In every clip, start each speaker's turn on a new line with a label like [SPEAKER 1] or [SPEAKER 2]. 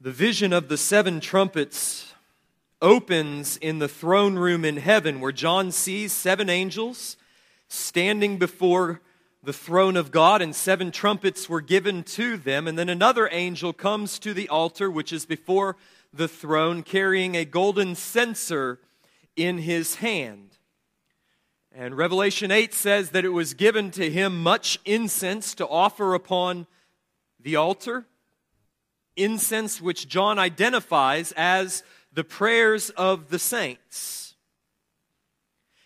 [SPEAKER 1] The vision of the seven trumpets opens in the throne room in heaven where John sees seven angels standing before the throne of God, and seven trumpets were given to them. And then another angel comes to the altar, which is before the throne, carrying a golden censer in his hand. And Revelation 8 says that it was given to him much incense to offer upon the altar incense which John identifies as the prayers of the saints.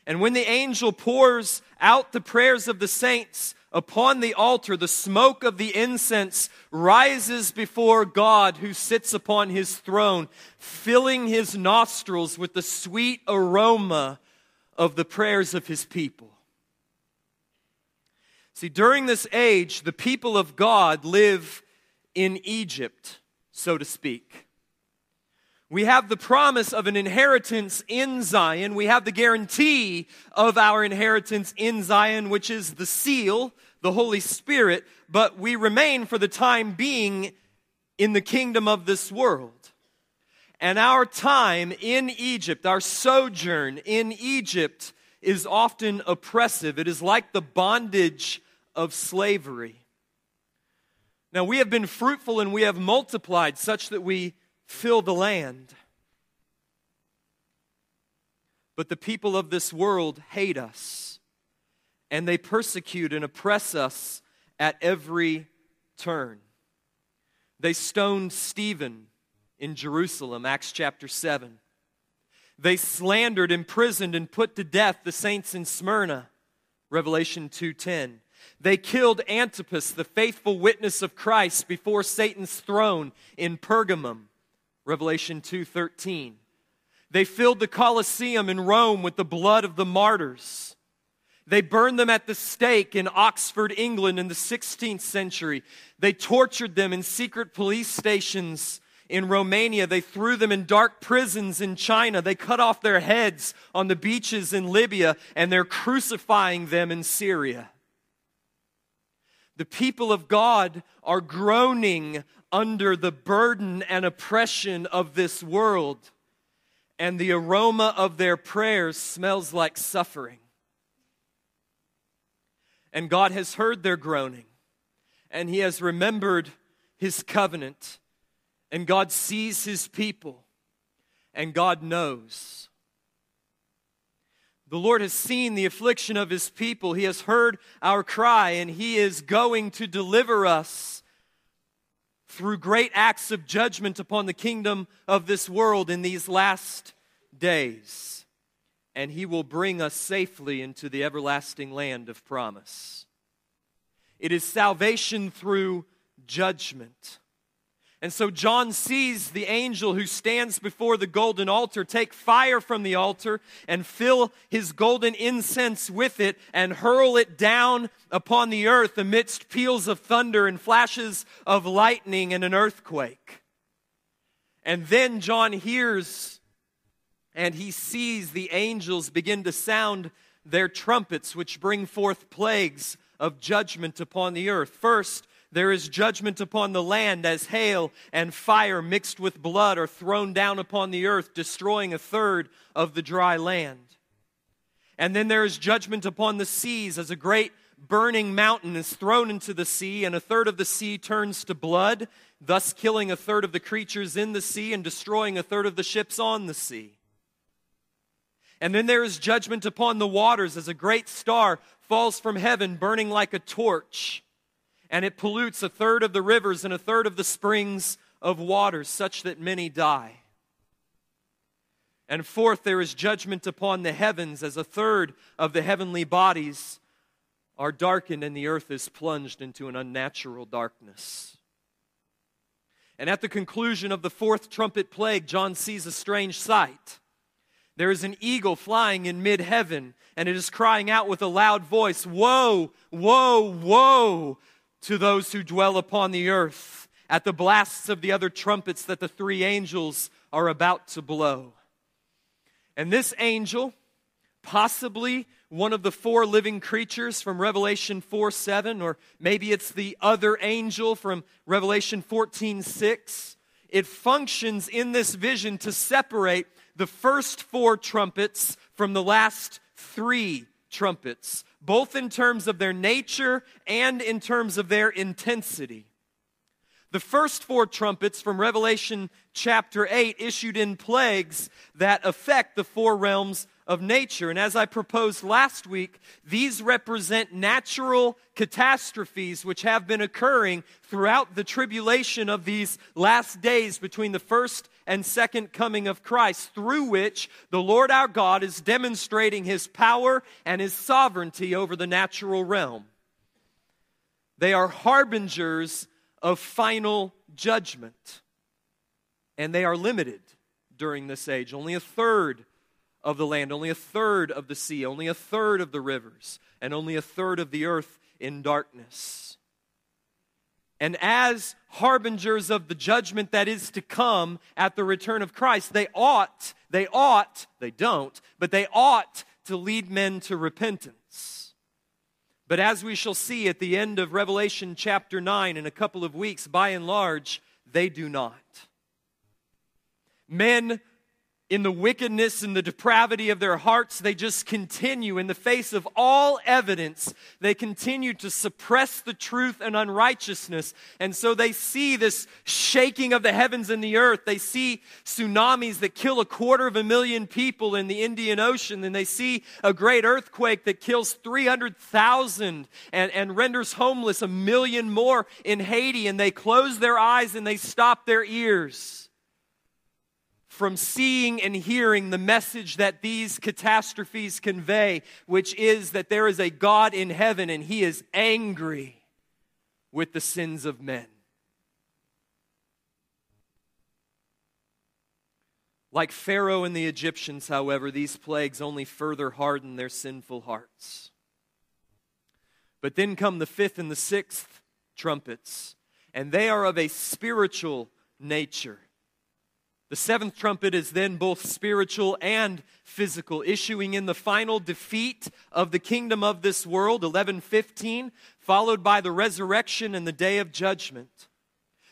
[SPEAKER 1] And when the angel pours out the prayers of the saints upon the altar, the smoke of the incense rises before God who sits upon his throne, filling his nostrils with the sweet aroma of the prayers of his people. See, during this age, the people of God live in Egypt so to speak. We have the promise of an inheritance in Zion. We have the guarantee of our inheritance in Zion, which is the seal, the Holy Spirit, but we remain for the time being in the kingdom of this world. And our time in Egypt, our sojourn in Egypt, is often oppressive. It is like the bondage of slavery. Now we have been fruitful and we have multiplied such that we fill the land. But the people of this world hate us, and they persecute and oppress us at every turn. They stoned Stephen in Jerusalem, Acts chapter 7. They slandered, imprisoned, and put to death the saints in Smyrna, Revelation 2:10. They killed Antipas, the faithful witness of Christ, before Satan's throne in Pergamum. Revelation 2:13. They filled the Colosseum in Rome with the blood of the martyrs. They burned them at the stake in Oxford, England in the 16th century. They tortured them in secret police stations in Romania. They threw them in dark prisons in China. They cut off their heads on the beaches in Libya, and they're crucifying them in Syria. The people of God are groaning under the burden and oppression of this world, and the aroma of their prayers smells like suffering. And God has heard their groaning, and He has remembered His covenant, and God sees His people, and God knows. The Lord has seen the affliction of his people. He has heard our cry, and he is going to deliver us through great acts of judgment upon the kingdom of this world in these last days. And he will bring us safely into the everlasting land of promise. It is salvation through judgment. And so John sees the angel who stands before the golden altar take fire from the altar and fill his golden incense with it and hurl it down upon the earth amidst peals of thunder and flashes of lightning and an earthquake. And then John hears and he sees the angels begin to sound their trumpets, which bring forth plagues of judgment upon the earth. First, there is judgment upon the land as hail and fire mixed with blood are thrown down upon the earth, destroying a third of the dry land. And then there is judgment upon the seas as a great burning mountain is thrown into the sea, and a third of the sea turns to blood, thus killing a third of the creatures in the sea and destroying a third of the ships on the sea. And then there is judgment upon the waters as a great star falls from heaven, burning like a torch and it pollutes a third of the rivers and a third of the springs of water, such that many die. And fourth, there is judgment upon the heavens, as a third of the heavenly bodies are darkened and the earth is plunged into an unnatural darkness. And at the conclusion of the fourth trumpet plague, John sees a strange sight. There is an eagle flying in mid heaven, and it is crying out with a loud voice Woe, woe, woe to those who dwell upon the earth at the blasts of the other trumpets that the three angels are about to blow. And this angel, possibly one of the four living creatures from Revelation 4 7, or maybe it's the other angel from Revelation 14 6, it functions in this vision to separate the first four trumpets from the last three trumpets, both in terms of their nature and in terms of their intensity. The first four trumpets from Revelation chapter 8 issued in plagues that affect the four realms of nature. And as I proposed last week, these represent natural catastrophes which have been occurring throughout the tribulation of these last days between the first and second coming of Christ, through which the Lord our God is demonstrating his power and his sovereignty over the natural realm. They are harbingers of final judgment. And they are limited during this age. Only a third of the land, only a third of the sea, only a third of the rivers, and only a third of the earth in darkness. And as harbingers of the judgment that is to come at the return of Christ, they ought, they ought, they don't, but they ought to lead men to repentance. But as we shall see at the end of Revelation chapter 9 in a couple of weeks, by and large, they do not. Men in the wickedness and the depravity of their hearts, they just continue in the face of all evidence. They continue to suppress the truth and unrighteousness. And so they see this shaking of the heavens and the earth. They see tsunamis that kill a quarter of a million people in the Indian Ocean. And they see a great earthquake that kills 300,000 and, and renders homeless a million more in Haiti. And they close their eyes and they stop their ears from seeing and hearing the message that these catastrophes convey, which is that there is a God in heaven and he is angry with the sins of men. Like Pharaoh and the Egyptians, however, these plagues only further harden their sinful hearts. But then come the fifth and the sixth trumpets, and they are of a spiritual nature. The seventh trumpet is then both spiritual and physical, issuing in the final defeat of the kingdom of this world, 1115, followed by the resurrection and the day of judgment.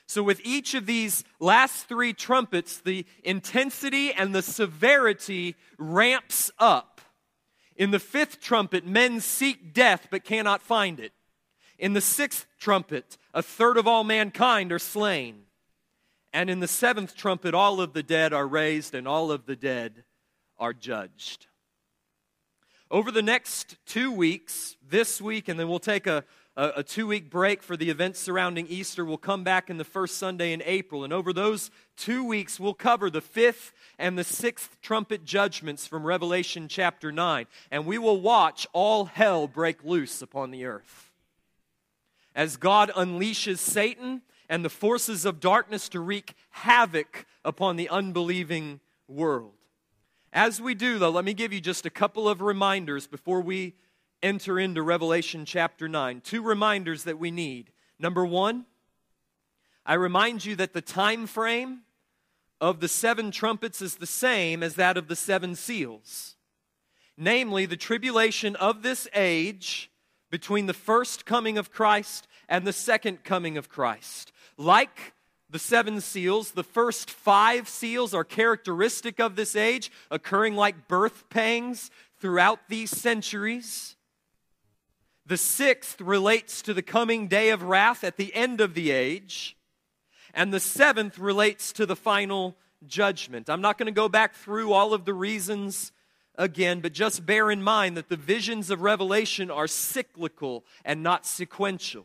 [SPEAKER 1] So, with each of these last three trumpets, the intensity and the severity ramps up. In the fifth trumpet, men seek death but cannot find it. In the sixth trumpet, a third of all mankind are slain. And in the seventh trumpet, all of the dead are raised and all of the dead are judged. Over the next two weeks, this week, and then we'll take a, a, a two week break for the events surrounding Easter. We'll come back in the first Sunday in April. And over those two weeks, we'll cover the fifth and the sixth trumpet judgments from Revelation chapter 9. And we will watch all hell break loose upon the earth. As God unleashes Satan and the forces of darkness to wreak havoc upon the unbelieving world. As we do, though, let me give you just a couple of reminders before we enter into Revelation chapter 9. Two reminders that we need. Number one, I remind you that the time frame of the seven trumpets is the same as that of the seven seals. Namely, the tribulation of this age between the first coming of Christ and the second coming of Christ. Like the seven seals, the first five seals are characteristic of this age, occurring like birth pangs throughout these centuries. The sixth relates to the coming day of wrath at the end of the age. And the seventh relates to the final judgment. I'm not going to go back through all of the reasons again, but just bear in mind that the visions of Revelation are cyclical and not sequential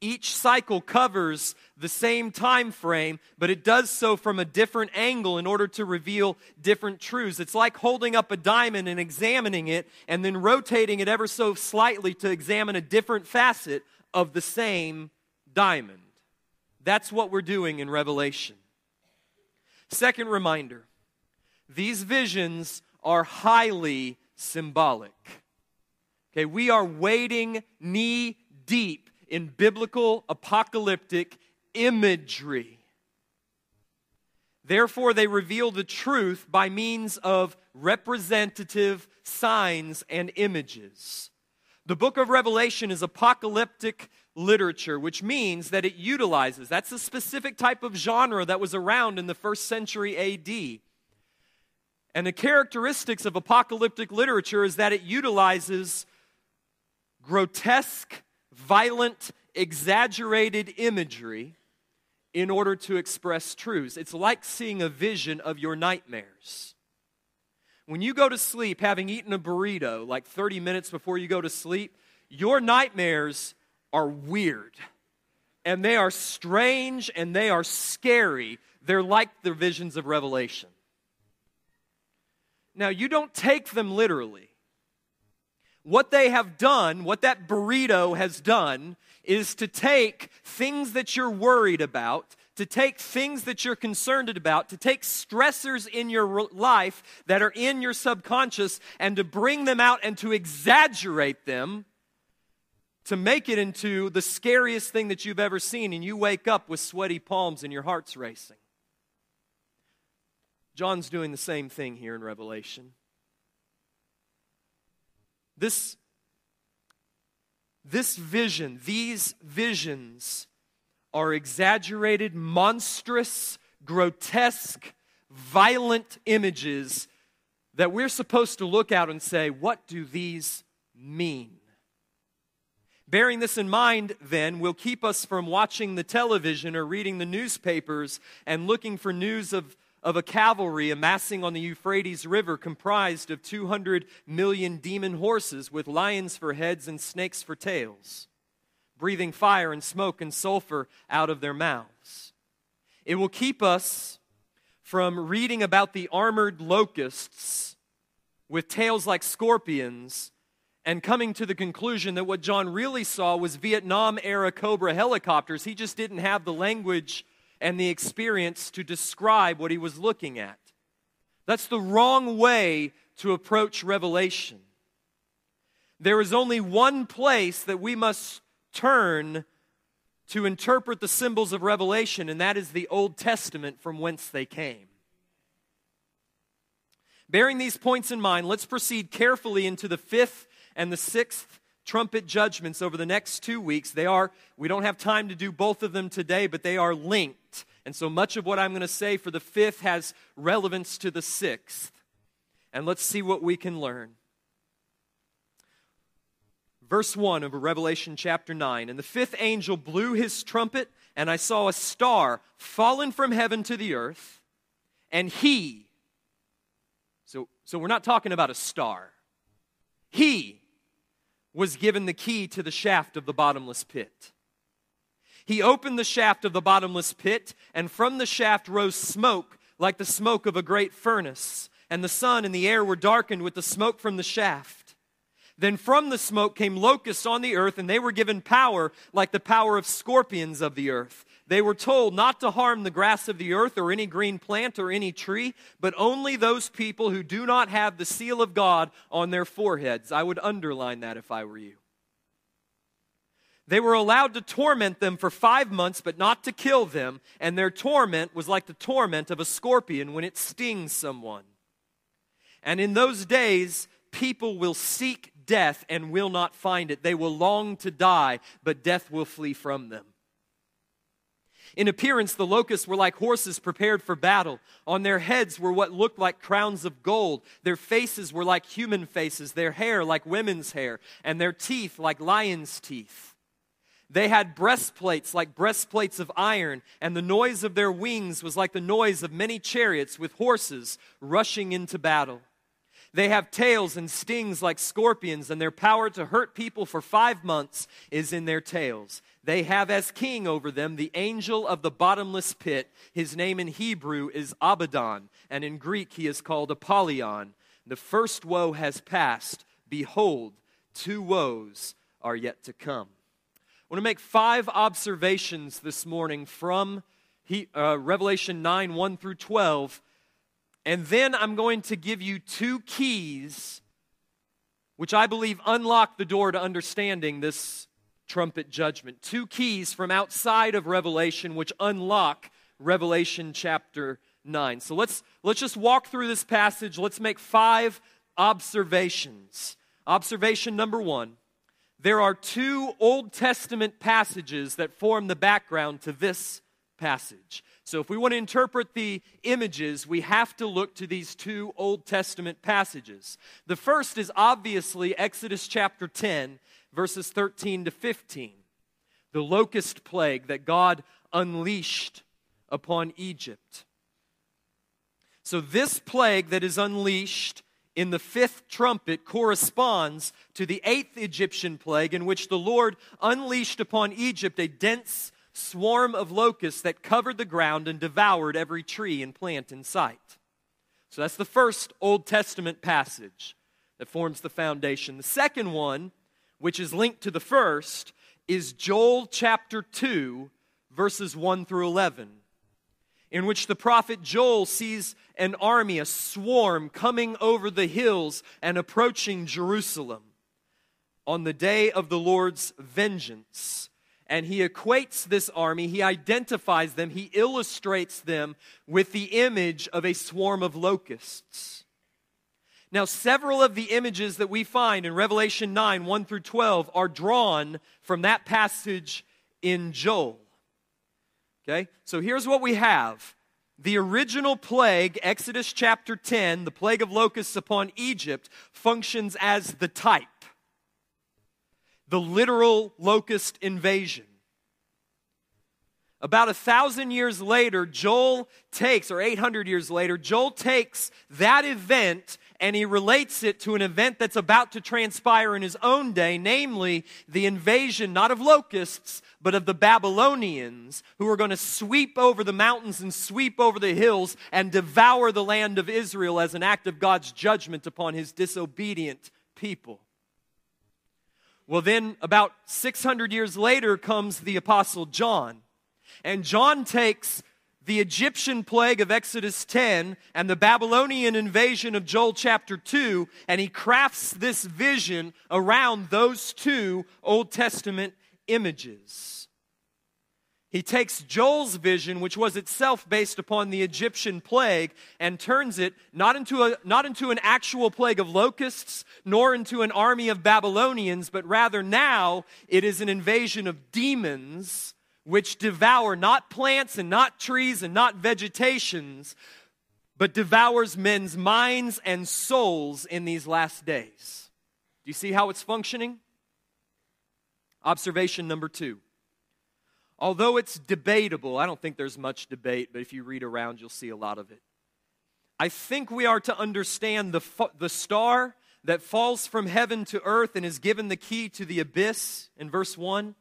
[SPEAKER 1] each cycle covers the same time frame but it does so from a different angle in order to reveal different truths. It's like holding up a diamond and examining it and then rotating it ever so slightly to examine a different facet of the same diamond. That's what we're doing in revelation. Second reminder these visions are highly symbolic. Okay we are wading knee deep in biblical apocalyptic imagery. Therefore, they reveal the truth by means of representative signs and images. The book of Revelation is apocalyptic literature, which means that it utilizes, that's a specific type of genre that was around in the first century AD. And the characteristics of apocalyptic literature is that it utilizes grotesque, violent, exaggerated imagery in order to express truths. It's like seeing a vision of your nightmares. When you go to sleep having eaten a burrito like 30 minutes before you go to sleep, your nightmares are weird and they are strange and they are scary. They're like the visions of Revelation. Now, you don't take them literally. What they have done, what that burrito has done, is to take things that you're worried about, to take things that you're concerned about, to take stressors in your life that are in your subconscious, and to bring them out and to exaggerate them to make it into the scariest thing that you've ever seen, and you wake up with sweaty palms and your heart's racing. John's doing the same thing here in Revelation. This, this vision, these visions, are exaggerated, monstrous, grotesque, violent images that we're supposed to look at and say, what do these mean? Bearing this in mind, then, will keep us from watching the television or reading the newspapers and looking for news of, of a cavalry amassing on the Euphrates River comprised of 200 million demon horses with lions for heads and snakes for tails, breathing fire and smoke and sulfur out of their mouths. It will keep us from reading about the armored locusts with tails like scorpions and coming to the conclusion that what John really saw was Vietnam era Cobra helicopters. He just didn't have the language and the experience to describe what he was looking at. That's the wrong way to approach Revelation. There is only one place that we must turn to interpret the symbols of Revelation, and that is the Old Testament from whence they came. Bearing these points in mind, let's proceed carefully into the fifth and the sixth trumpet judgments over the next two weeks. They are, we don't have time to do both of them today, but they are linked. And so much of what I'm going to say for the fifth has relevance to the sixth. And let's see what we can learn. Verse 1 of Revelation chapter 9 And the fifth angel blew his trumpet, and I saw a star fallen from heaven to the earth, and he, so, so we're not talking about a star, he was given the key to the shaft of the bottomless pit. He opened the shaft of the bottomless pit, and from the shaft rose smoke like the smoke of a great furnace, and the sun and the air were darkened with the smoke from the shaft. Then from the smoke came locusts on the earth, and they were given power like the power of scorpions of the earth. They were told not to harm the grass of the earth or any green plant or any tree, but only those people who do not have the seal of God on their foreheads. I would underline that if I were you. They were allowed to torment them for five months, but not to kill them, and their torment was like the torment of a scorpion when it stings someone. And in those days, people will seek death and will not find it. They will long to die, but death will flee from them. In appearance, the locusts were like horses prepared for battle. On their heads were what looked like crowns of gold. Their faces were like human faces, their hair like women's hair, and their teeth like lions' teeth. They had breastplates like breastplates of iron, and the noise of their wings was like the noise of many chariots with horses rushing into battle. They have tails and stings like scorpions, and their power to hurt people for five months is in their tails. They have as king over them the angel of the bottomless pit. His name in Hebrew is Abaddon, and in Greek he is called Apollyon. The first woe has passed. Behold, two woes are yet to come. I want to make five observations this morning from he, uh, Revelation 9 1 through 12. And then I'm going to give you two keys, which I believe unlock the door to understanding this trumpet judgment. Two keys from outside of Revelation which unlock Revelation chapter 9. So let's let's just walk through this passage. Let's make five observations. Observation number 1. there are two Old Testament passages that form the background to this passage. So, if we want to interpret the images, we have to look to these two Old Testament passages. The first is obviously Exodus chapter 10, verses 13 to 15, the locust plague that God unleashed upon Egypt. So, this plague that is unleashed in the fifth trumpet corresponds to the eighth Egyptian plague, in which the Lord unleashed upon Egypt a dense swarm of locusts that covered the ground and devoured every tree and plant in sight. So that's the first Old Testament passage that forms the foundation. The second one, which is linked to the first, is Joel chapter 2, verses 1 through 11 in which the prophet Joel sees an army, a swarm, coming over the hills and approaching Jerusalem on the day of the Lord's vengeance. And he equates this army, he identifies them, he illustrates them with the image of a swarm of locusts. Now, several of the images that we find in Revelation 9 1 through 12 are drawn from that passage in Joel. Okay? So here's what we have. The original plague, Exodus chapter 10, the plague of locusts upon Egypt, functions as the type. The literal locust invasion. About a thousand years later, Joel takes, or 800 years later, Joel takes that event and he relates it to an event that's about to transpire in his own day, namely the invasion not of locusts, but of the Babylonians, who are going to sweep over the mountains and sweep over the hills and devour the land of Israel as an act of God's judgment upon his disobedient people. Well, then, about 600 years later comes the Apostle John. And John takes the Egyptian plague of Exodus 10 and the Babylonian invasion of Joel chapter 2, and he crafts this vision around those two Old Testament images. He takes Joel's vision, which was itself based upon the Egyptian plague, and turns it not into, a, not into an actual plague of locusts, nor into an army of Babylonians, but rather now it is an invasion of demons which devour not plants and not trees and not vegetations, but devours men's minds and souls in these last days. Do you see how it's functioning? Observation number two. Although it's debatable, I don't think there's much debate, but if you read around, you'll see a lot of it. I think we are to understand the, the star that falls from heaven to earth and is given the key to the abyss in verse 1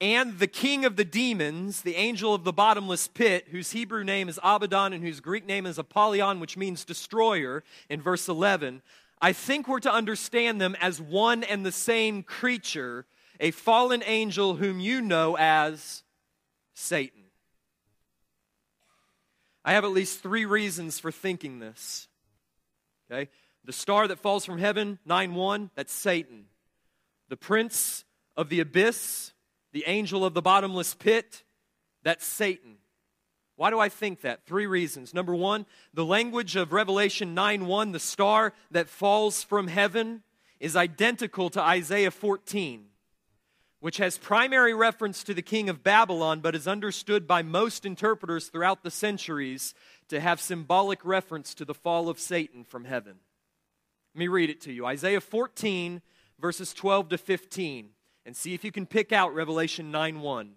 [SPEAKER 1] and the king of the demons, the angel of the bottomless pit, whose Hebrew name is Abaddon and whose Greek name is Apollyon, which means destroyer, in verse 11, I think we're to understand them as one and the same creature, a fallen angel whom you know as Satan. I have at least three reasons for thinking this. Okay? The star that falls from heaven, 9 1, that's Satan. The prince of the abyss, the angel of the bottomless pit, that's Satan. Why do I think that? Three reasons. Number one, the language of Revelation 9 1, the star that falls from heaven, is identical to Isaiah 14, which has primary reference to the king of Babylon, but is understood by most interpreters throughout the centuries to have symbolic reference to the fall of Satan from heaven. Let me read it to you Isaiah 14, verses 12 to 15 and see if you can pick out Revelation 9 1.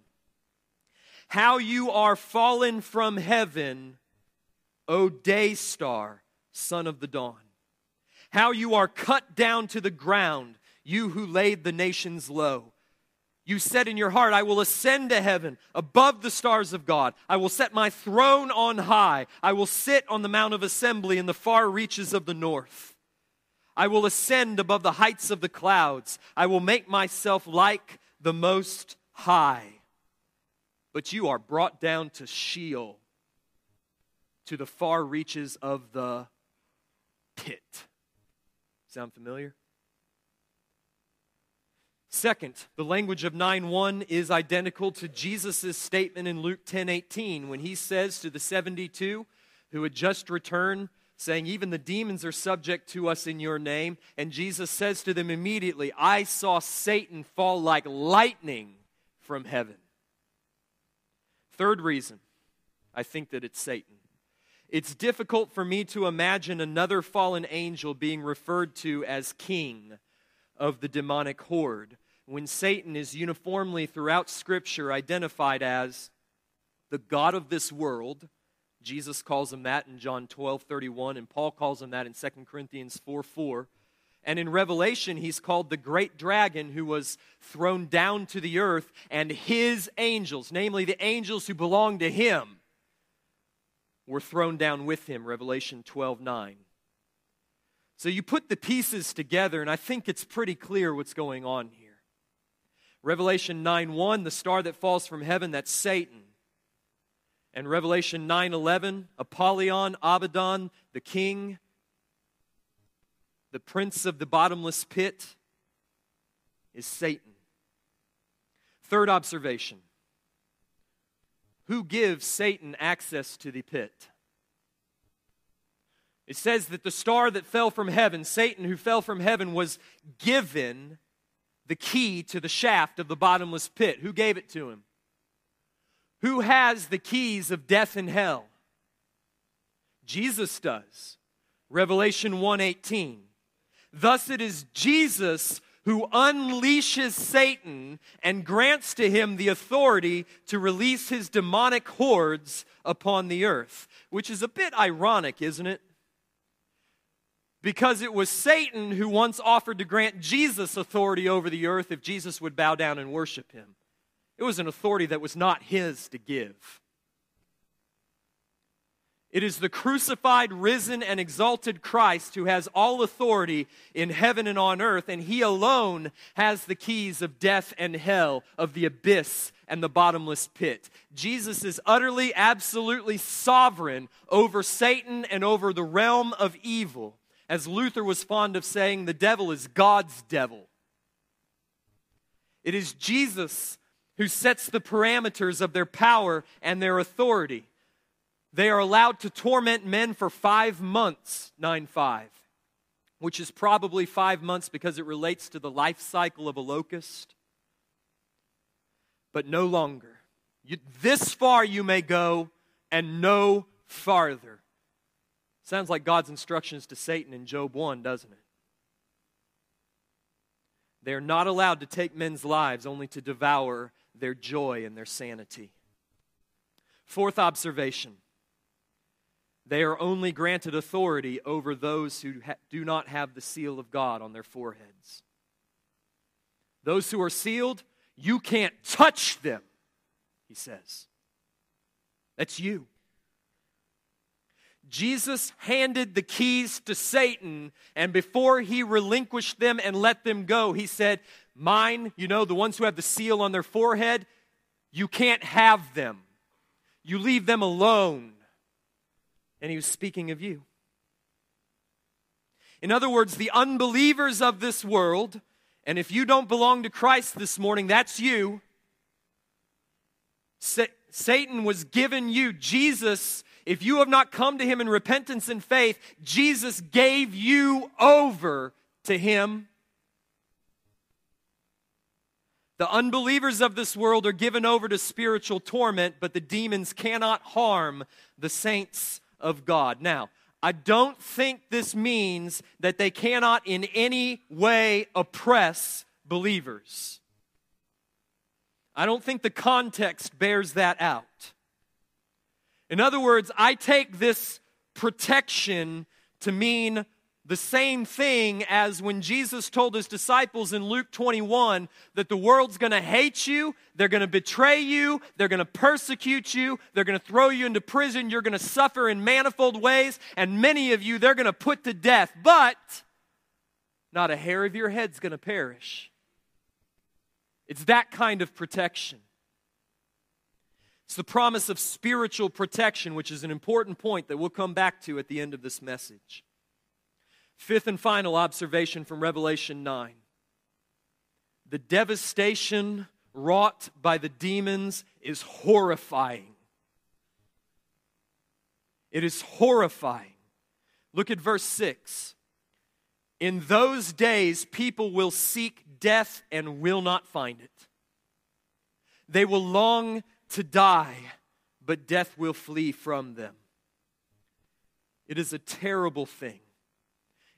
[SPEAKER 1] How you are fallen from heaven, O day star, son of the dawn. How you are cut down to the ground, you who laid the nations low. You said in your heart, I will ascend to heaven above the stars of God. I will set my throne on high. I will sit on the Mount of Assembly in the far reaches of the north. I will ascend above the heights of the clouds. I will make myself like the Most High. But you are brought down to Sheol, to the far reaches of the pit. Sound familiar? Second, the language of 9 1 is identical to Jesus' statement in Luke ten eighteen when he says to the 72 who had just returned saying, Even the demons are subject to us in your name. And Jesus says to them immediately, I saw Satan fall like lightning from heaven. Third reason, I think that it's Satan. It's difficult for me to imagine another fallen angel being referred to as king of the demonic horde when Satan is uniformly throughout Scripture identified as the God of this world. Jesus calls him that in John 12 31, and Paul calls him that in 2 Corinthians 4 4. And in Revelation, he's called the great dragon who was thrown down to the earth, and his angels, namely the angels who belong to him, were thrown down with him. Revelation 12 9. So you put the pieces together, and I think it's pretty clear what's going on here. Revelation 9 1, the star that falls from heaven, that's Satan. And Revelation 9 11, Apollyon, Abaddon, the king, the prince of the bottomless pit, is Satan. Third observation Who gives Satan access to the pit? It says that the star that fell from heaven, Satan who fell from heaven, was given the key to the shaft of the bottomless pit. Who gave it to him? Who has the keys of death and hell? Jesus does. Revelation 1:18. Thus it is Jesus who unleashes Satan and grants to him the authority to release his demonic hordes upon the earth, which is a bit ironic, isn't it? Because it was Satan who once offered to grant Jesus authority over the earth if Jesus would bow down and worship him. It was an authority that was not his to give. It is the crucified, risen, and exalted Christ who has all authority in heaven and on earth, and he alone has the keys of death and hell, of the abyss and the bottomless pit. Jesus is utterly, absolutely sovereign over Satan and over the realm of evil. As Luther was fond of saying, the devil is God's devil. It is Jesus who sets the parameters of their power and their authority. They are allowed to torment men for five months, 9 5, which is probably five months because it relates to the life cycle of a locust, but no longer. You, this far you may go and no farther. Sounds like God's instructions to Satan in Job 1, doesn't it? They are not allowed to take men's lives only to devour their joy and their sanity. Fourth observation they are only granted authority over those who ha- do not have the seal of God on their foreheads. Those who are sealed, you can't touch them, he says. That's you. Jesus handed the keys to Satan, and before he relinquished them and let them go, he said, Mine, you know, the ones who have the seal on their forehead, you can't have them. You leave them alone. And he was speaking of you. In other words, the unbelievers of this world, and if you don't belong to Christ this morning, that's you. Sa- Satan was given you. Jesus if you have not come to him in repentance and faith, Jesus gave you over to him. The unbelievers of this world are given over to spiritual torment, but the demons cannot harm the saints of God. Now, I don't think this means that they cannot in any way oppress believers. I don't think the context bears that out. In other words, I take this protection to mean the same thing as when Jesus told his disciples in Luke 21 that the world's going to hate you, they're going to betray you, they're going to persecute you, they're going to throw you into prison, you're going to suffer in manifold ways, and many of you they're going to put to death, but not a hair of your head's going to perish. It's that kind of protection. It's the promise of spiritual protection, which is an important point that we'll come back to at the end of this message. Fifth and final observation from Revelation 9 the devastation wrought by the demons is horrifying. It is horrifying. Look at verse 6. In those days, people will seek death and will not find it. They will long to die, but death will flee from them. It is a terrible thing.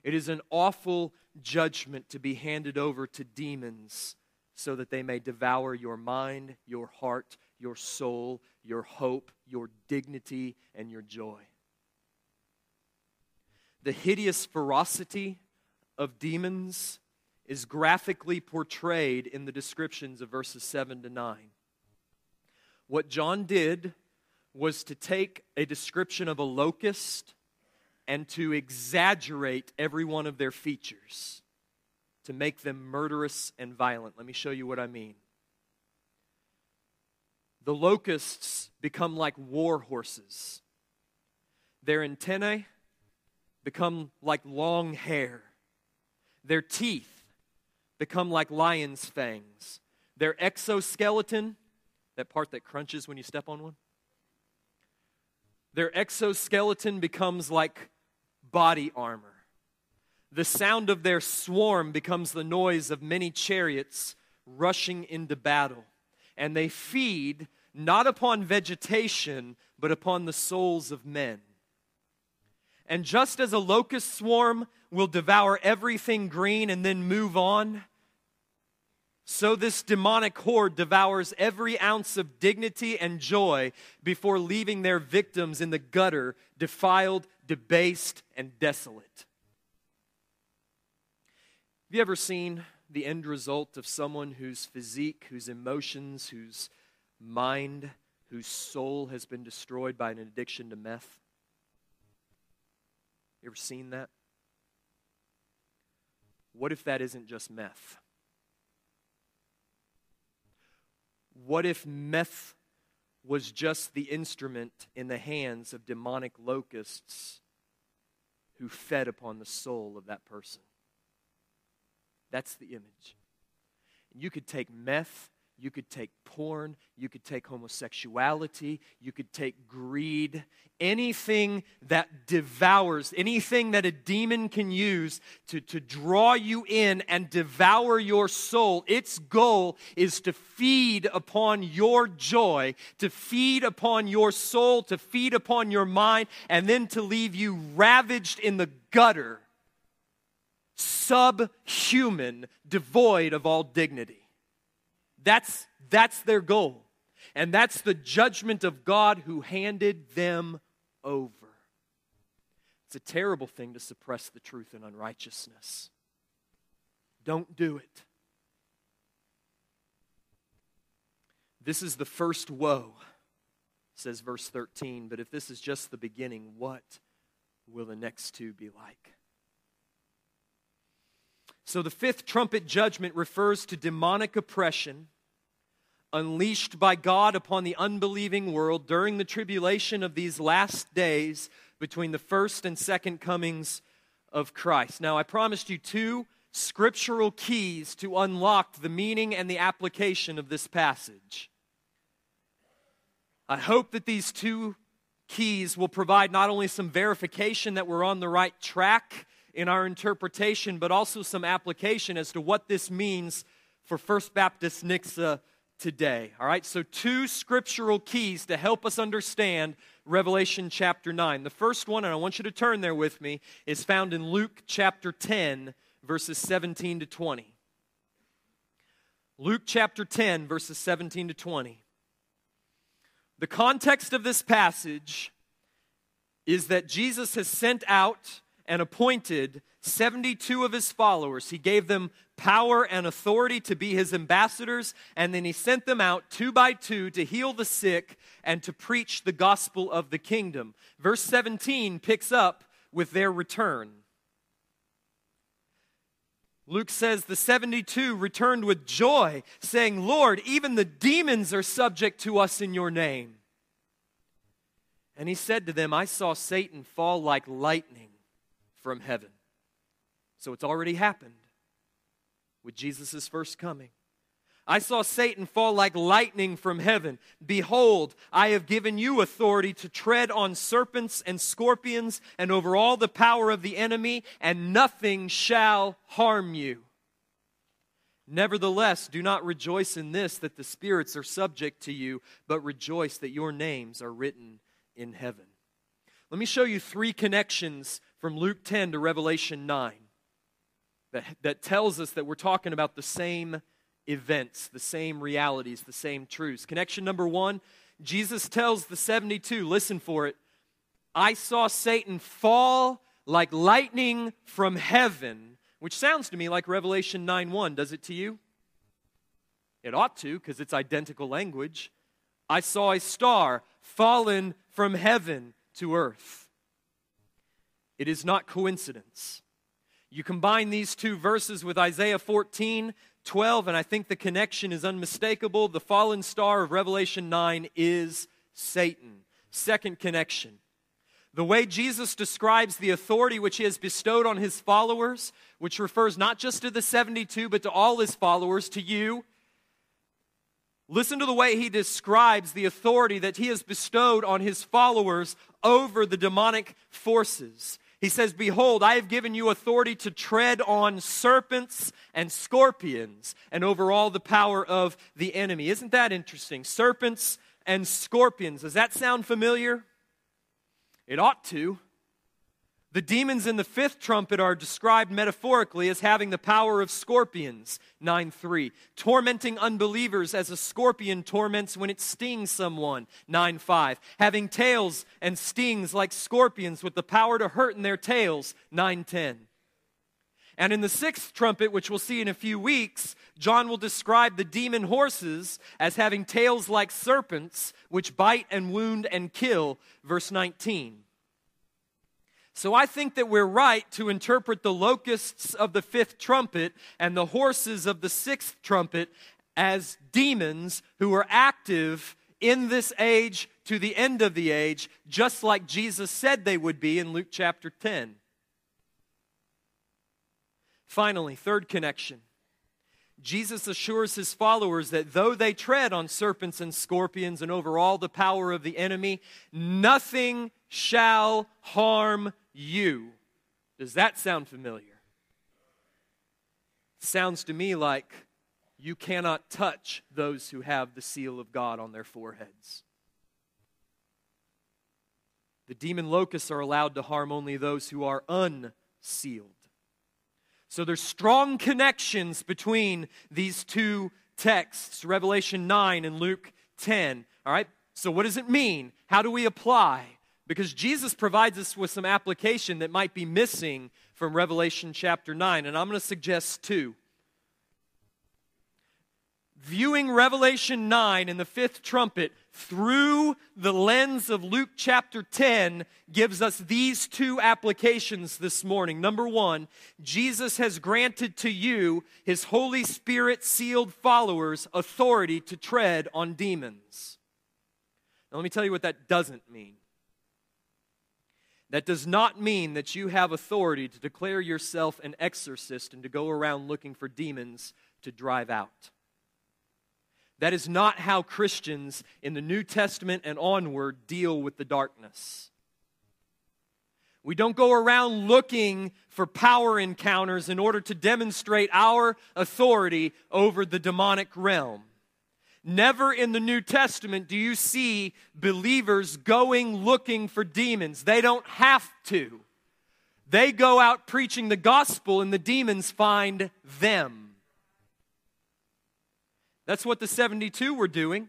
[SPEAKER 1] It is an awful judgment to be handed over to demons so that they may devour your mind, your heart, your soul, your hope, your dignity, and your joy. The hideous ferocity of demons is graphically portrayed in the descriptions of verses 7 to 9. What John did was to take a description of a locust and to exaggerate every one of their features to make them murderous and violent. Let me show you what I mean. The locusts become like war horses. Their antennae become like long hair. Their teeth become like lion's fangs. Their exoskeleton, that part that crunches when you step on one, their exoskeleton becomes like body armor. The sound of their swarm becomes the noise of many chariots rushing into battle. And they feed not upon vegetation, but upon the souls of men. And just as a locust swarm will devour everything green and then move on, so this demonic horde devours every ounce of dignity and joy before leaving their victims in the gutter, defiled, debased, and desolate. Have you ever seen the end result of someone whose physique, whose emotions, whose mind, whose soul has been destroyed by an addiction to meth? You ever seen that? What if that isn't just meth? What if meth was just the instrument in the hands of demonic locusts who fed upon the soul of that person? That's the image. And You could take meth you could take porn, you could take homosexuality, you could take greed, anything that devours, anything that a demon can use to, to draw you in and devour your soul. Its goal is to feed upon your joy, to feed upon your soul, to feed upon your mind, and then to leave you ravaged in the gutter, subhuman, devoid of all dignity. That's, that's their goal. And that's the judgment of God who handed them over. It's a terrible thing to suppress the truth in unrighteousness. Don't do it. This is the first woe, says verse 13. But if this is just the beginning, what will the next two be like? So the fifth trumpet judgment refers to demonic oppression unleashed by God upon the unbelieving world during the tribulation of these last days between the first and second comings of Christ. Now, I promised you two scriptural keys to unlock the meaning and the application of this passage. I hope that these two keys will provide not only some verification that we're on the right track in our interpretation, but also some application as to what this means for First Baptist Nixa today. All right, so two scriptural keys to help us understand Revelation chapter 9. The first one, and I want you to turn there with me, is found in Luke chapter 10, verses 17 to 20. Luke chapter 10, verses 17 to 20. The context of this passage is that Jesus has sent out and appointed 72 of his followers. He gave them power and authority to be his ambassadors, and then he sent them out two by two to heal the sick and to preach the gospel of the kingdom. Verse 17 picks up with their return. Luke says the 72 returned with joy, saying, Lord, even the demons are subject to us in your name. And he said to them, I saw Satan fall like lightning from heaven. So it's already happened with Jesus' first coming. I saw Satan fall like lightning from heaven. Behold, I have given you authority to tread on serpents and scorpions and over all the power of the enemy, and nothing shall harm you. Nevertheless, do not rejoice in this that the spirits are subject to you, but rejoice that your names are written in heaven. Let me show you three connections from Luke 10 to Revelation 9 that, that tells us that we're talking about the same events, the same realities, the same truths. Connection number one Jesus tells the 72, listen for it, I saw Satan fall like lightning from heaven, which sounds to me like Revelation 9 1. Does it to you? It ought to, because it's identical language. I saw a star fallen from heaven to earth. It is not coincidence. You combine these two verses with Isaiah 14, 12, and I think the connection is unmistakable. The fallen star of Revelation 9 is Satan. Second connection. The way Jesus describes the authority which he has bestowed on his followers, which refers not just to the 72, but to all his followers, to you. Listen to the way he describes the authority that he has bestowed on his followers over the demonic forces. He says, Behold, I have given you authority to tread on serpents and scorpions and over all the power of the enemy. Isn't that interesting? Serpents and scorpions. Does that sound familiar? It ought to. The demons in the fifth trumpet are described metaphorically as having the power of scorpions, 9 3. Tormenting unbelievers as a scorpion torments when it stings someone, 9 5. Having tails and stings like scorpions with the power to hurt in their tails, 9 10. And in the sixth trumpet, which we'll see in a few weeks, John will describe the demon horses as having tails like serpents, which bite and wound and kill, verse 19. So I think that we're right to interpret the locusts of the fifth trumpet and the horses of the sixth trumpet as demons who are active in this age to the end of the age, just like Jesus said they would be in Luke chapter 10. Finally, third connection. Jesus assures his followers that though they tread on serpents and scorpions and over all the power of the enemy, nothing shall harm you. Does that sound familiar? sounds to me like you cannot touch those who have the seal of God on their foreheads. The demon locusts are allowed to harm only those who are unsealed. So there's strong connections between these two texts, Revelation 9 and Luke 10. All right? So what does it mean? How do we apply? Because Jesus provides us with some application that might be missing from Revelation chapter 9, and I'm going to suggest two. Viewing Revelation 9 and the fifth trumpet through the lens of Luke chapter 10 gives us these two applications this morning. Number one, Jesus has granted to you, his Holy Spirit sealed followers, authority to tread on demons. Now, let me tell you what that doesn't mean. That does not mean that you have authority to declare yourself an exorcist and to go around looking for demons to drive out. That is not how Christians in the New Testament and onward deal with the darkness. We don't go around looking for power encounters in order to demonstrate our authority over the demonic realm. Never in the New Testament do you see believers going looking for demons. They don't have to. They go out preaching the gospel, and the demons find them. That's what the 72 were doing.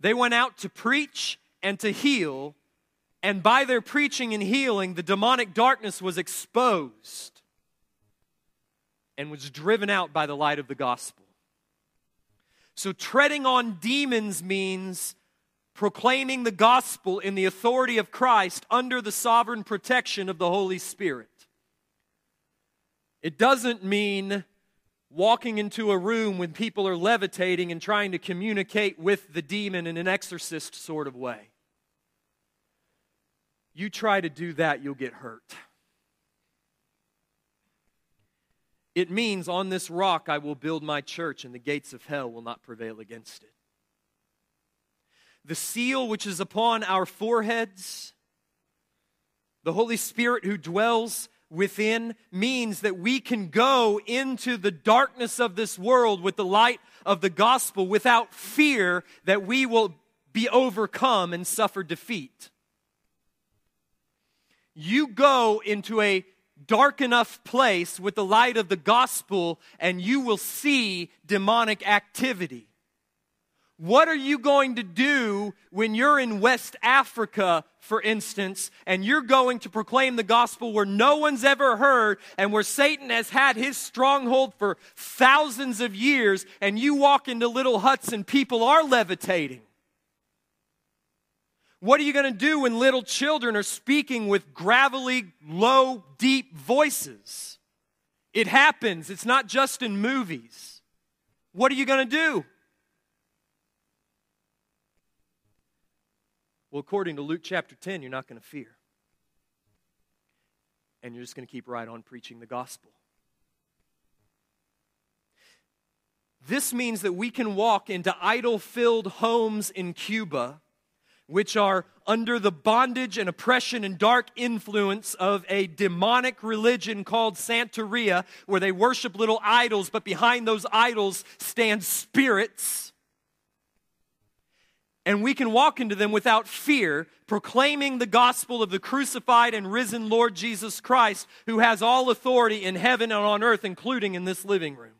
[SPEAKER 1] They went out to preach and to heal, and by their preaching and healing, the demonic darkness was exposed and was driven out by the light of the gospel. So, treading on demons means proclaiming the gospel in the authority of Christ under the sovereign protection of the Holy Spirit. It doesn't mean walking into a room when people are levitating and trying to communicate with the demon in an exorcist sort of way. You try to do that, you'll get hurt. It means, On this rock I will build my church, and the gates of hell will not prevail against it. The seal which is upon our foreheads, the Holy Spirit who dwells within, means that we can go into the darkness of this world with the light of the gospel without fear that we will be overcome and suffer defeat. You go into a dark enough place with the light of the gospel, and you will see demonic activity. What are you going to do when you're in West Africa, for instance, and you're going to proclaim the gospel where no one's ever heard and where Satan has had his stronghold for thousands of years, and you walk into little huts and people are levitating? What are you going to do when little children are speaking with gravelly, low, deep voices? It happens, it's not just in movies. What are you going to do? Well, according to Luke chapter 10, you're not going to fear. And you're just going to keep right on preaching the gospel. This means that we can walk into idol filled homes in Cuba, which are under the bondage and oppression and dark influence of a demonic religion called Santeria, where they worship little idols, but behind those idols stand spirits and we can walk into them without fear, proclaiming the gospel of the crucified and risen Lord Jesus Christ, who has all authority in heaven and on earth, including in this living room.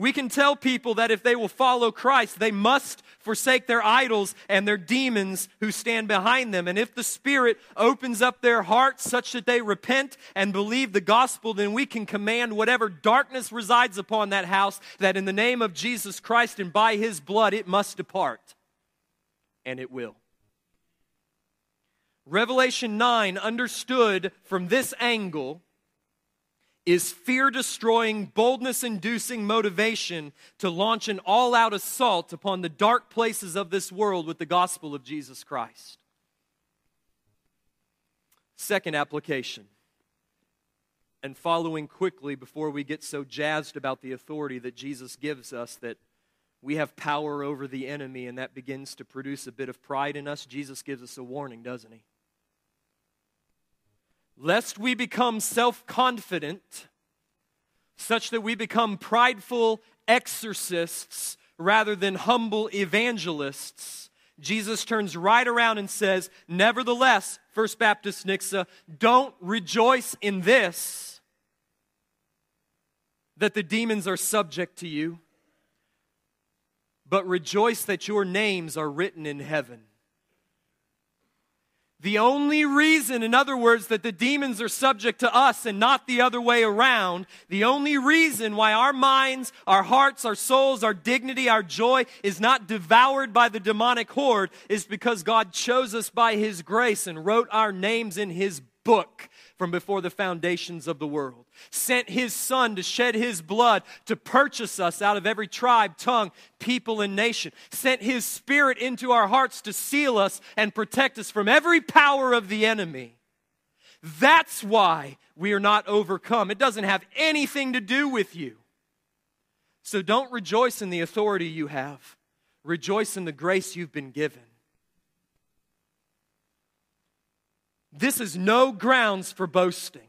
[SPEAKER 1] We can tell people that if they will follow Christ, they must forsake their idols and their demons who stand behind them. And if the Spirit opens up their hearts such that they repent and believe the gospel, then we can command whatever darkness resides upon that house that in the name of Jesus Christ and by his blood it must depart. And it will. Revelation 9 understood from this angle is fear destroying, boldness inducing motivation to launch an all out assault upon the dark places of this world with the gospel of Jesus Christ. Second application, and following quickly before we get so jazzed about the authority that Jesus gives us that we have power over the enemy and that begins to produce a bit of pride in us, Jesus gives us a warning, doesn't he? Lest we become self confident, such that we become prideful exorcists rather than humble evangelists. Jesus turns right around and says, Nevertheless, First Baptist Nixa, don't rejoice in this, that the demons are subject to you, but rejoice that your names are written in heaven. The only reason, in other words, that the demons are subject to us and not the other way around, the only reason why our minds, our hearts, our souls, our dignity, our joy is not devoured by the demonic horde is because God chose us by His grace and wrote our names in His book from before the foundations of the world, sent his son to shed his blood to purchase us out of every tribe, tongue, people, and nation, sent his spirit into our hearts to seal us and protect us from every power of the enemy. That's why we are not overcome. It doesn't have anything to do with you. So don't rejoice in the authority you have, rejoice in the grace you've been given. This is no grounds for boasting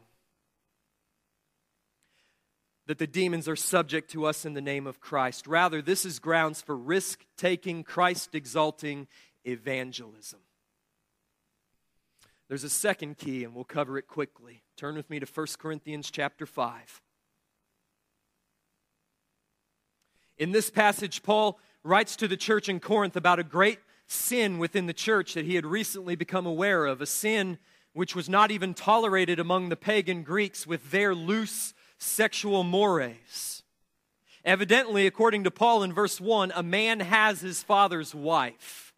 [SPEAKER 1] that the demons are subject to us in the name of Christ. Rather, this is grounds for risk taking, Christ exalting evangelism. There's a second key, and we'll cover it quickly. Turn with me to 1 Corinthians chapter 5. In this passage, Paul writes to the church in Corinth about a great sin within the church that he had recently become aware of, a sin which was not even tolerated among the pagan Greeks with their loose sexual mores. Evidently, according to Paul in verse 1, a man has his father's wife,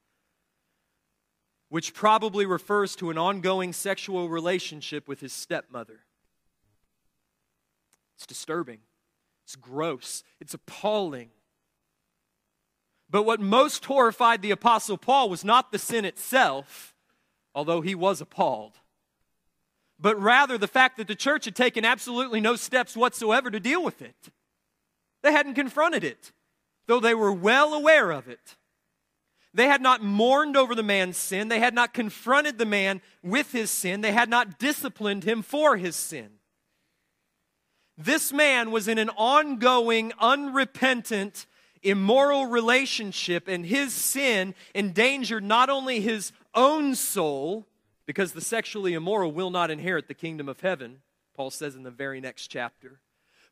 [SPEAKER 1] which probably refers to an ongoing sexual relationship with his stepmother. It's disturbing, it's gross, it's appalling. But what most horrified the Apostle Paul was not the sin itself, although he was appalled but rather the fact that the church had taken absolutely no steps whatsoever to deal with it. They hadn't confronted it, though they were well aware of it. They had not mourned over the man's sin. They had not confronted the man with his sin. They had not disciplined him for his sin. This man was in an ongoing, unrepentant, immoral relationship, and his sin endangered not only his own soul, because the sexually immoral will not inherit the kingdom of heaven, Paul says in the very next chapter.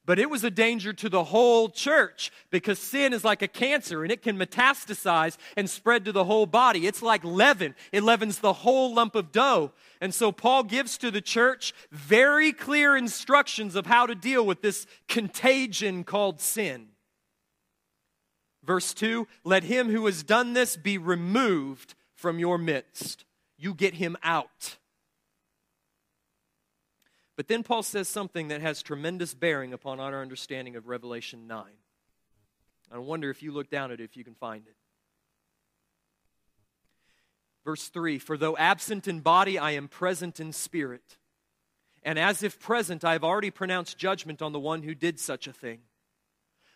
[SPEAKER 1] But it was a danger to the whole church because sin is like a cancer and it can metastasize and spread to the whole body. It's like leaven, it leavens the whole lump of dough. And so Paul gives to the church very clear instructions of how to deal with this contagion called sin. Verse 2 Let him who has done this be removed from your midst. You get him out. But then Paul says something that has tremendous bearing upon our understanding of Revelation 9. I wonder if you look down at it, if you can find it. Verse 3 For though absent in body, I am present in spirit. And as if present, I have already pronounced judgment on the one who did such a thing.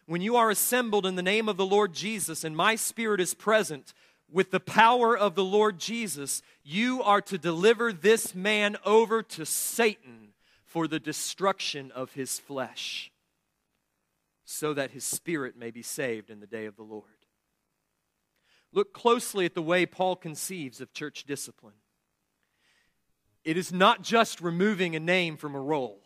[SPEAKER 1] When you are assembled in the name of the Lord Jesus, and my spirit is present with the power of the Lord Jesus, you are to deliver this man over to Satan for the destruction of his flesh, so that his spirit may be saved in the day of the Lord. Look closely at the way Paul conceives of church discipline. It is not just removing a name from a roll.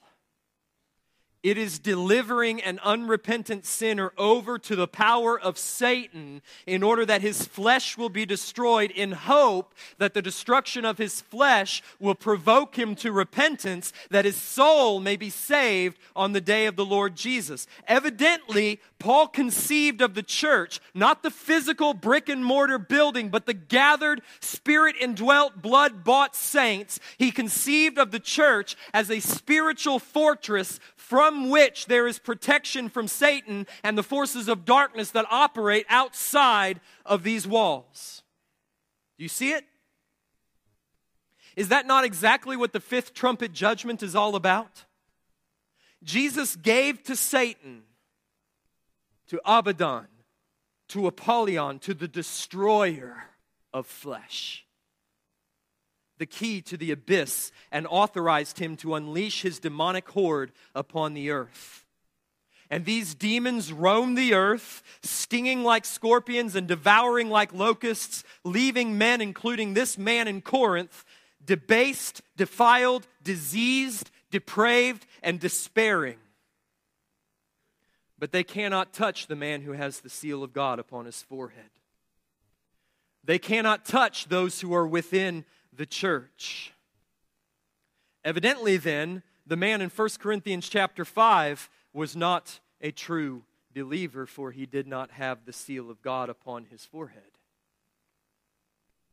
[SPEAKER 1] It is delivering an unrepentant sinner over to the power of Satan in order that his flesh will be destroyed, in hope that the destruction of his flesh will provoke him to repentance, that his soul may be saved on the day of the Lord Jesus. Evidently, Paul conceived of the church, not the physical brick and mortar building, but the gathered, spirit indwelt, blood bought saints. He conceived of the church as a spiritual fortress from which there is protection from Satan and the forces of darkness that operate outside of these walls. Do you see it? Is that not exactly what the fifth trumpet judgment is all about? Jesus gave to Satan, to Abaddon, to Apollyon, to the destroyer of flesh the key to the abyss and authorized him to unleash his demonic horde upon the earth. And these demons roam the earth, stinging like scorpions and devouring like locusts, leaving men, including this man in Corinth, debased, defiled, diseased, depraved, and despairing. But they cannot touch the man who has the seal of God upon his forehead. They cannot touch those who are within the church. Evidently, then, the man in 1 Corinthians chapter 5 was not a true believer, for he did not have the seal of God upon his forehead.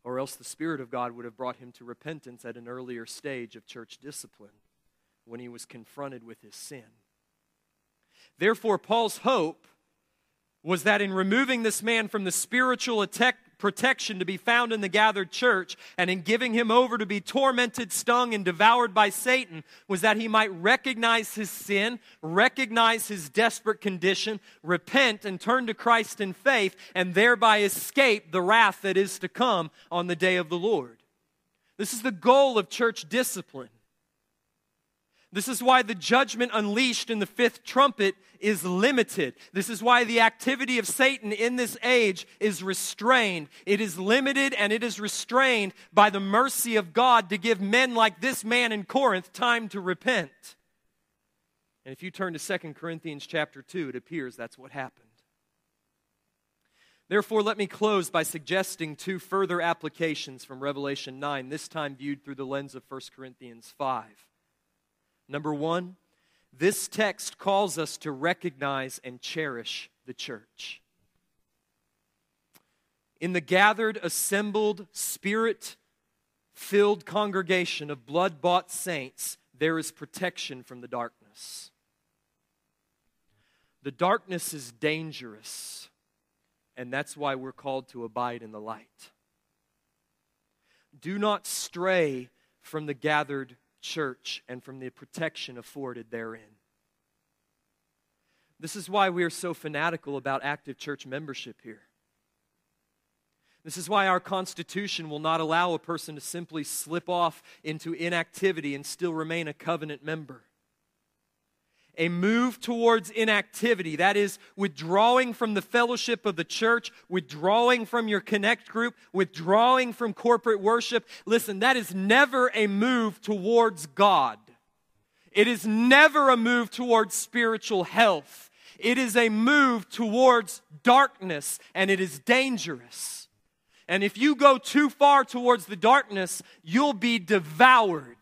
[SPEAKER 1] Or else the Spirit of God would have brought him to repentance at an earlier stage of church discipline when he was confronted with his sin. Therefore, Paul's hope was that in removing this man from the spiritual attack, protection to be found in the gathered church, and in giving him over to be tormented, stung, and devoured by Satan, was that he might recognize his sin, recognize his desperate condition, repent, and turn to Christ in faith, and thereby escape the wrath that is to come on the day of the Lord. This is the goal of church discipline. This is why the judgment unleashed in the fifth trumpet is limited. This is why the activity of Satan in this age is restrained. It is limited and it is restrained by the mercy of God to give men like this man in Corinth time to repent. And if you turn to 2 Corinthians chapter 2, it appears that's what happened. Therefore, let me close by suggesting two further applications from Revelation 9, this time viewed through the lens of 1 Corinthians 5. Number one, this text calls us to recognize and cherish the church. In the gathered, assembled, spirit filled congregation of blood bought saints, there is protection from the darkness. The darkness is dangerous, and that's why we're called to abide in the light. Do not stray from the gathered church and from the protection afforded therein. This is why we are so fanatical about active church membership here. This is why our Constitution will not allow a person to simply slip off into inactivity and still remain a covenant member a move towards inactivity. That is, withdrawing from the fellowship of the church, withdrawing from your connect group, withdrawing from corporate worship. Listen, that is never a move towards God. It is never a move towards spiritual health. It is a move towards darkness, and it is dangerous. And if you go too far towards the darkness, you'll be devoured.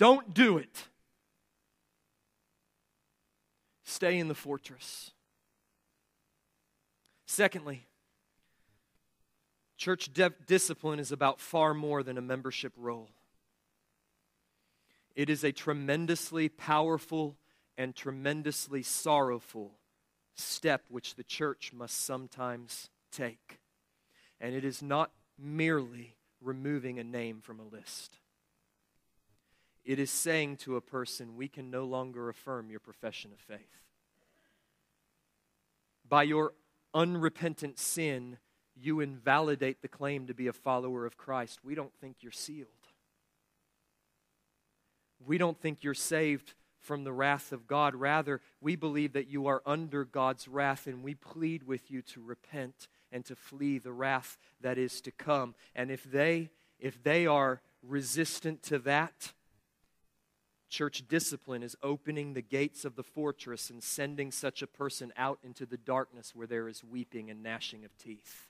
[SPEAKER 1] Don't do it. Stay in the fortress. Secondly, church de- discipline is about far more than a membership role. It is a tremendously powerful and tremendously sorrowful step which the church must sometimes take. And it is not merely removing a name from a list. It is saying to a person, we can no longer affirm your profession of faith. By your unrepentant sin, you invalidate the claim to be a follower of Christ. We don't think you're sealed. We don't think you're saved from the wrath of God. Rather, we believe that you are under God's wrath, and we plead with you to repent and to flee the wrath that is to come. And if they if they are resistant to that, Church discipline is opening the gates of the fortress and sending such a person out into the darkness where there is weeping and gnashing of teeth.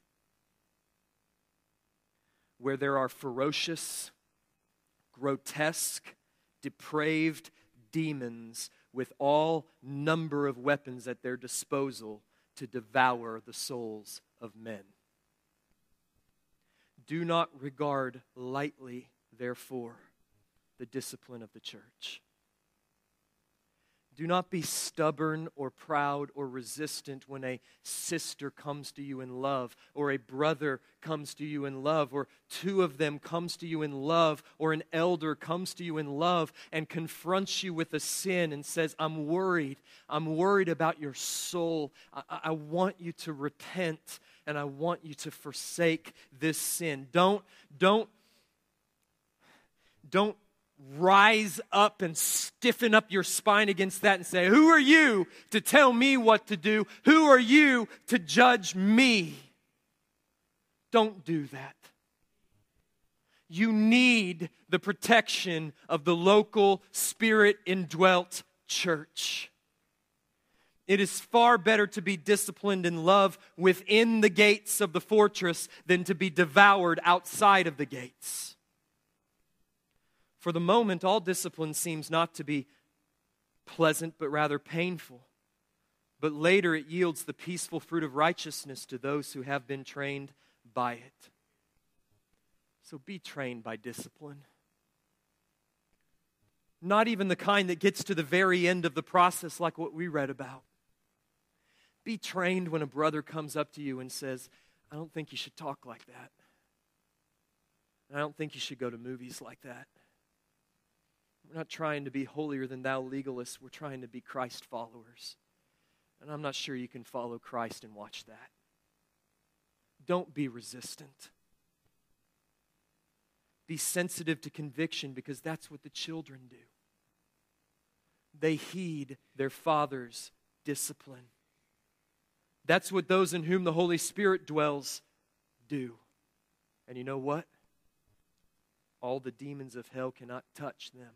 [SPEAKER 1] Where there are ferocious, grotesque, depraved demons with all number of weapons at their disposal to devour the souls of men. Do not regard lightly, therefore, the discipline of the church. Do not be stubborn or proud or resistant when a sister comes to you in love, or a brother comes to you in love, or two of them comes to you in love, or an elder comes to you in love and confronts you with a sin and says, I'm worried. I'm worried about your soul. I, I want you to repent and I want you to forsake this sin. Don't, don't, don't rise up and stiffen up your spine against that and say, Who are you to tell me what to do? Who are you to judge me? Don't do that. You need the protection of the local spirit indwelt church. It is far better to be disciplined in love within the gates of the fortress than to be devoured outside of the gates. For the moment, all discipline seems not to be pleasant, but rather painful. But later, it yields the peaceful fruit of righteousness to those who have been trained by it. So be trained by discipline. Not even the kind that gets to the very end of the process, like what we read about. Be trained when a brother comes up to you and says, I don't think you should talk like that. I don't think you should go to movies like that. We're not trying to be holier than thou legalists. We're trying to be Christ followers. And I'm not sure you can follow Christ and watch that. Don't be resistant. Be sensitive to conviction because that's what the children do. They heed their father's discipline. That's what those in whom the Holy Spirit dwells do. And you know what? All the demons of hell cannot touch them